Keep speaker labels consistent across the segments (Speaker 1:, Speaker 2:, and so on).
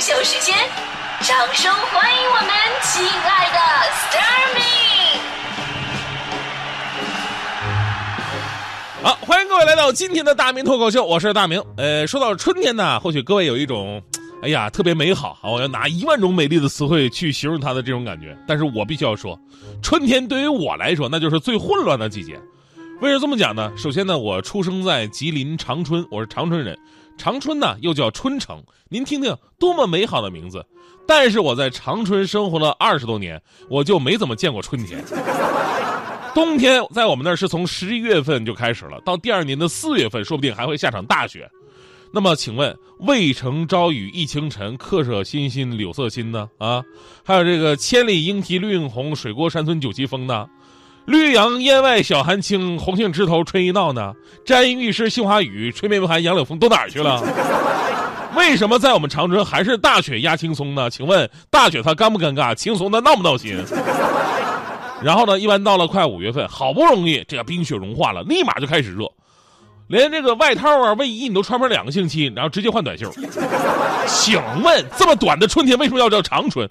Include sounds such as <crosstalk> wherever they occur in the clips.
Speaker 1: 秀时间，掌声欢迎我们亲爱的 s t a r m y
Speaker 2: 好，欢迎各位来到今天的大明脱口秀，我是大明。呃，说到春天呢，或许各位有一种，哎呀，特别美好啊！我要拿一万种美丽的词汇去形容它的这种感觉。但是我必须要说，春天对于我来说，那就是最混乱的季节。为什么这么讲呢？首先呢，我出生在吉林长春，我是长春人。长春呢，又叫春城，您听听，多么美好的名字！但是我在长春生活了二十多年，我就没怎么见过春天。<laughs> 冬天在我们那儿是从十一月份就开始了，到第二年的四月份，说不定还会下场大雪。那么，请问“渭城朝雨浥轻尘，客舍新新柳色新”呢？啊，还有这个“千里莺啼绿映红，水郭山村酒旗风”呢？“绿杨烟外晓寒青，红杏枝头春意闹”呢？“沾衣欲湿杏花雨，吹面不寒杨柳风”都哪儿去了？<laughs> 为什么在我们长春还是大雪压青松呢？请问大雪它尴不尴尬？青松它闹不闹心？<laughs> 然后呢，一般到了快五月份，好不容易这个冰雪融化了，立马就开始热，连这个外套啊、卫衣你都穿不上两个星期，然后直接换短袖。请问，这么短的春天为什么要叫长春？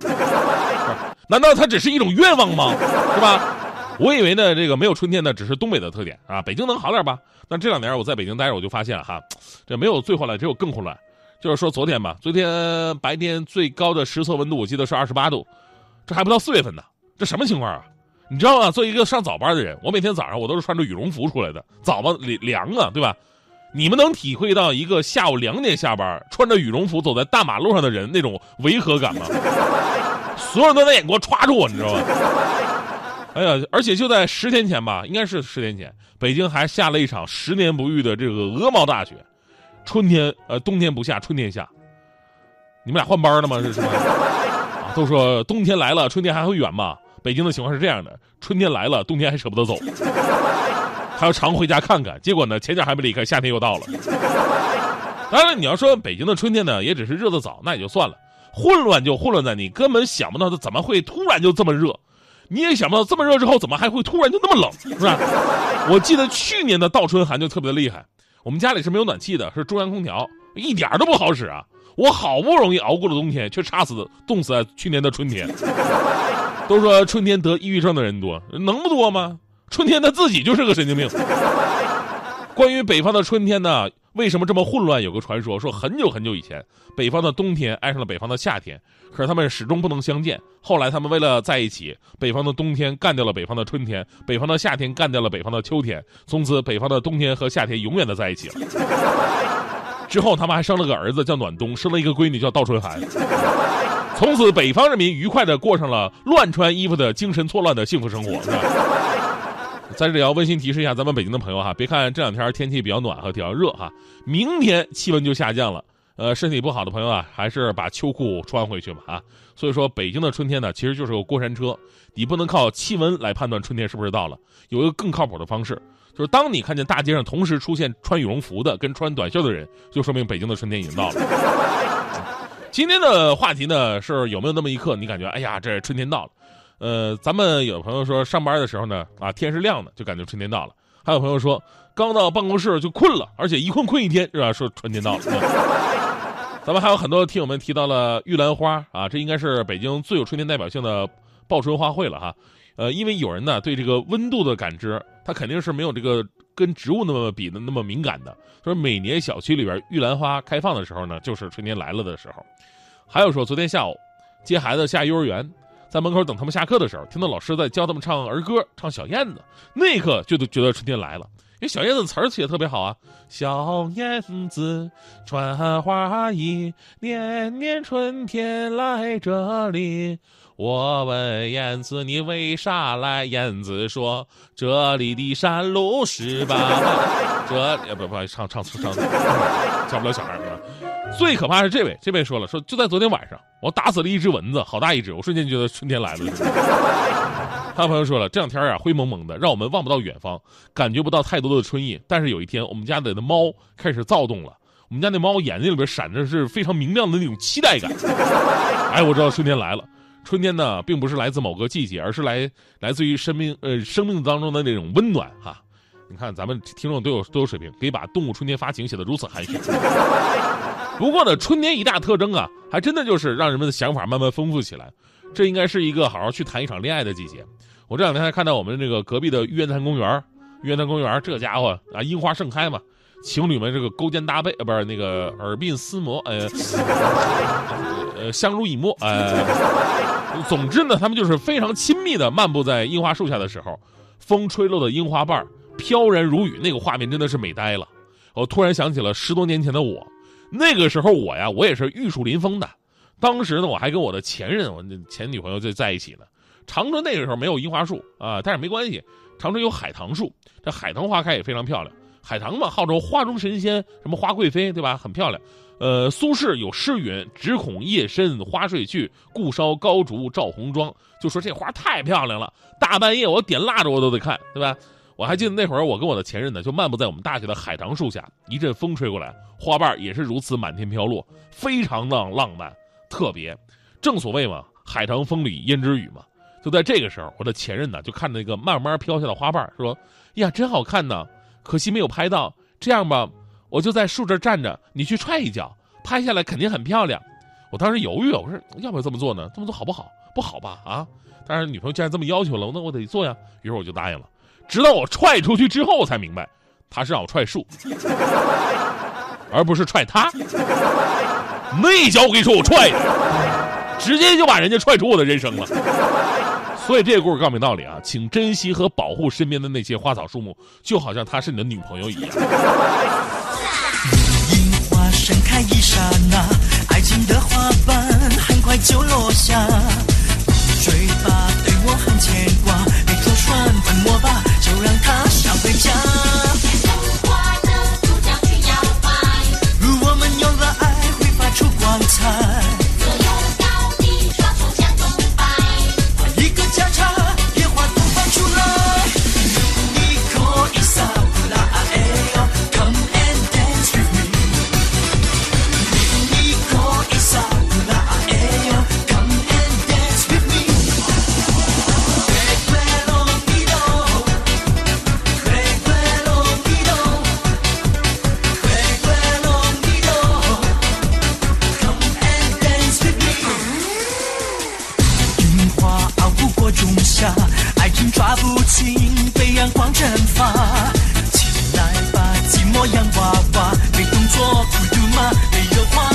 Speaker 2: <laughs> 难道它只是一种愿望吗？是吧？<laughs> 我以为呢，这个没有春天呢，只是东北的特点啊。北京能好点吧？那这两年我在北京待着，我就发现了哈，这没有最混乱，只有更混乱。就是说昨天吧，昨天白天最高的实测温度我记得是二十八度，这还不到四月份呢，这什么情况啊？你知道吗？作为一个上早班的人，我每天早上我都是穿着羽绒服出来的，早嘛凉啊，对吧？你们能体会到一个下午两点下班，穿着羽绒服走在大马路上的人那种违和感吗？<laughs> 所有人都在眼光歘住我，你知道吗？哎呀，而且就在十天前吧，应该是十天前，北京还下了一场十年不遇的这个鹅毛大雪。春天呃，冬天不下，春天下。你们俩换班了吗？这是？<laughs> 啊，都说冬天来了，春天还会远吗？北京的情况是这样的：春天来了，冬天还舍不得走，还要常回家看看。结果呢，前脚还没离开，夏天又到了。当然，你要说北京的春天呢，也只是热的早，那也就算了。混乱就混乱在你根本想不到它怎么会突然就这么热，你也想不到这么热之后怎么还会突然就那么冷，<laughs> 是吧？我记得去年的倒春寒就特别的厉害，我们家里是没有暖气的，是中央空调，一点都不好使啊。我好不容易熬过了冬天，却差死冻死在去年的春天。<laughs> 都说春天得抑郁症的人多，能不多吗？春天他自己就是个神经病。关于北方的春天呢，为什么这么混乱？有个传说说，很久很久以前，北方的冬天爱上了北方的夏天，可是他们始终不能相见。后来他们为了在一起，北方的冬天干掉了北方的春天，北方的夏天干掉了北方的秋天，从此北方的冬天和夏天永远的在一起了。之后，他们还生了个儿子，叫暖冬；生了一个闺女，叫倒春寒。从此，北方人民愉快的过上了乱穿衣服的精神错乱的幸福生活。在这里要温馨提示一下咱们北京的朋友哈，别看这两天天气比较暖和、比较热哈，明天气温就下降了。呃，身体不好的朋友啊，还是把秋裤穿回去吧啊。所以说，北京的春天呢，其实就是个过山车，你不能靠气温来判断春天是不是到了。有一个更靠谱的方式。就是当你看见大街上同时出现穿羽绒服的跟穿短袖的人，就说明北京的春天已经到了。<laughs> 今天的话题呢是有没有那么一刻，你感觉哎呀，这春天到了？呃，咱们有朋友说上班的时候呢，啊天是亮的，就感觉春天到了；还有朋友说刚到办公室就困了，而且一困困一天，是吧？说春天到了。<laughs> 咱们还有很多听友们提到了玉兰花啊，这应该是北京最有春天代表性的报春花卉了哈。呃，因为有人呢对这个温度的感知，他肯定是没有这个跟植物那么比的那么敏感的。说每年小区里边玉兰花开放的时候呢，就是春天来了的时候。还有说，昨天下午接孩子下幼儿园，在门口等他们下课的时候，听到老师在教他们唱儿歌，唱小燕子，那一刻就觉得春天来了。因为小燕子词儿写的特别好啊，小燕子穿花衣，年年春天来这里。我问燕子你为啥来？燕子说这里的山路十八 <laughs> 弯。这不不唱唱唱唱，不了小孩儿。最可怕是这位，这位说了说就在昨天晚上，我打死了一只蚊子，好大一只，我瞬间觉得春天来了。<laughs> 他朋友说了，这两天啊灰蒙蒙的，让我们望不到远方，感觉不到太多的春意。但是有一天，我们家里的猫开始躁动了。我们家那猫眼睛里边闪着是非常明亮的那种期待感。<laughs> 哎，我知道春天来了。春天呢，并不是来自某个季节，而是来来自于生命呃生命当中的那种温暖哈。你看，咱们听众都有都有水平，可以把《动物春天发情》写得如此含蓄。<laughs> 不过呢，春天一大特征啊，还真的就是让人们的想法慢慢丰富起来。这应该是一个好好去谈一场恋爱的季节。我这两天还看到我们这个隔壁的玉渊潭公园，玉渊潭公园这家伙啊，樱花盛开嘛，情侣们这个勾肩搭背，呃，不是那个耳鬓厮磨，呃，<laughs> 呃，相濡以沫，呃，总之呢，他们就是非常亲密的漫步在樱花树下的时候，风吹落的樱花瓣飘然如雨，那个画面真的是美呆了。我突然想起了十多年前的我，那个时候我呀，我也是玉树临风的。当时呢，我还跟我的前任，我前女朋友在在一起呢。长春那个时候没有樱花树啊，但是没关系，长春有海棠树，这海棠花开也非常漂亮。海棠嘛，号称花中神仙，什么花贵妃，对吧？很漂亮。呃，苏轼有诗云：“只恐夜深花睡去，故烧高烛照红妆。”就说这花太漂亮了，大半夜我点蜡烛我都得看，对吧？我还记得那会儿我跟我的前任呢，就漫步在我们大学的海棠树下，一阵风吹过来，花瓣也是如此满天飘落，非常的浪漫。特别，正所谓嘛，海棠风里胭脂雨嘛。就在这个时候，我的前任呢就看那个慢慢飘下的花瓣，说：“ <laughs> 呀，真好看呢，可惜没有拍到。这样吧，我就在树这站着，你去踹一脚，拍下来肯定很漂亮。”我当时犹豫，我说：“要不要这么做呢？这么做好不好？不好吧？啊！但是女朋友既然这么要求了，那我得做呀。于是我就答应了。直到我踹出去之后，我才明白，他是让我踹树，而不是踹他。那一脚我跟你说，我踹的，直接就把人家踹出我的人生了。所以这个故事告诉你道理啊，请珍惜和保护身边的那些花草树木，就好像她是你的女朋友一样。
Speaker 3: 樱花盛开一刹那，爱情的花瓣很快就落下。洋娃娃没动作孤独吗没有话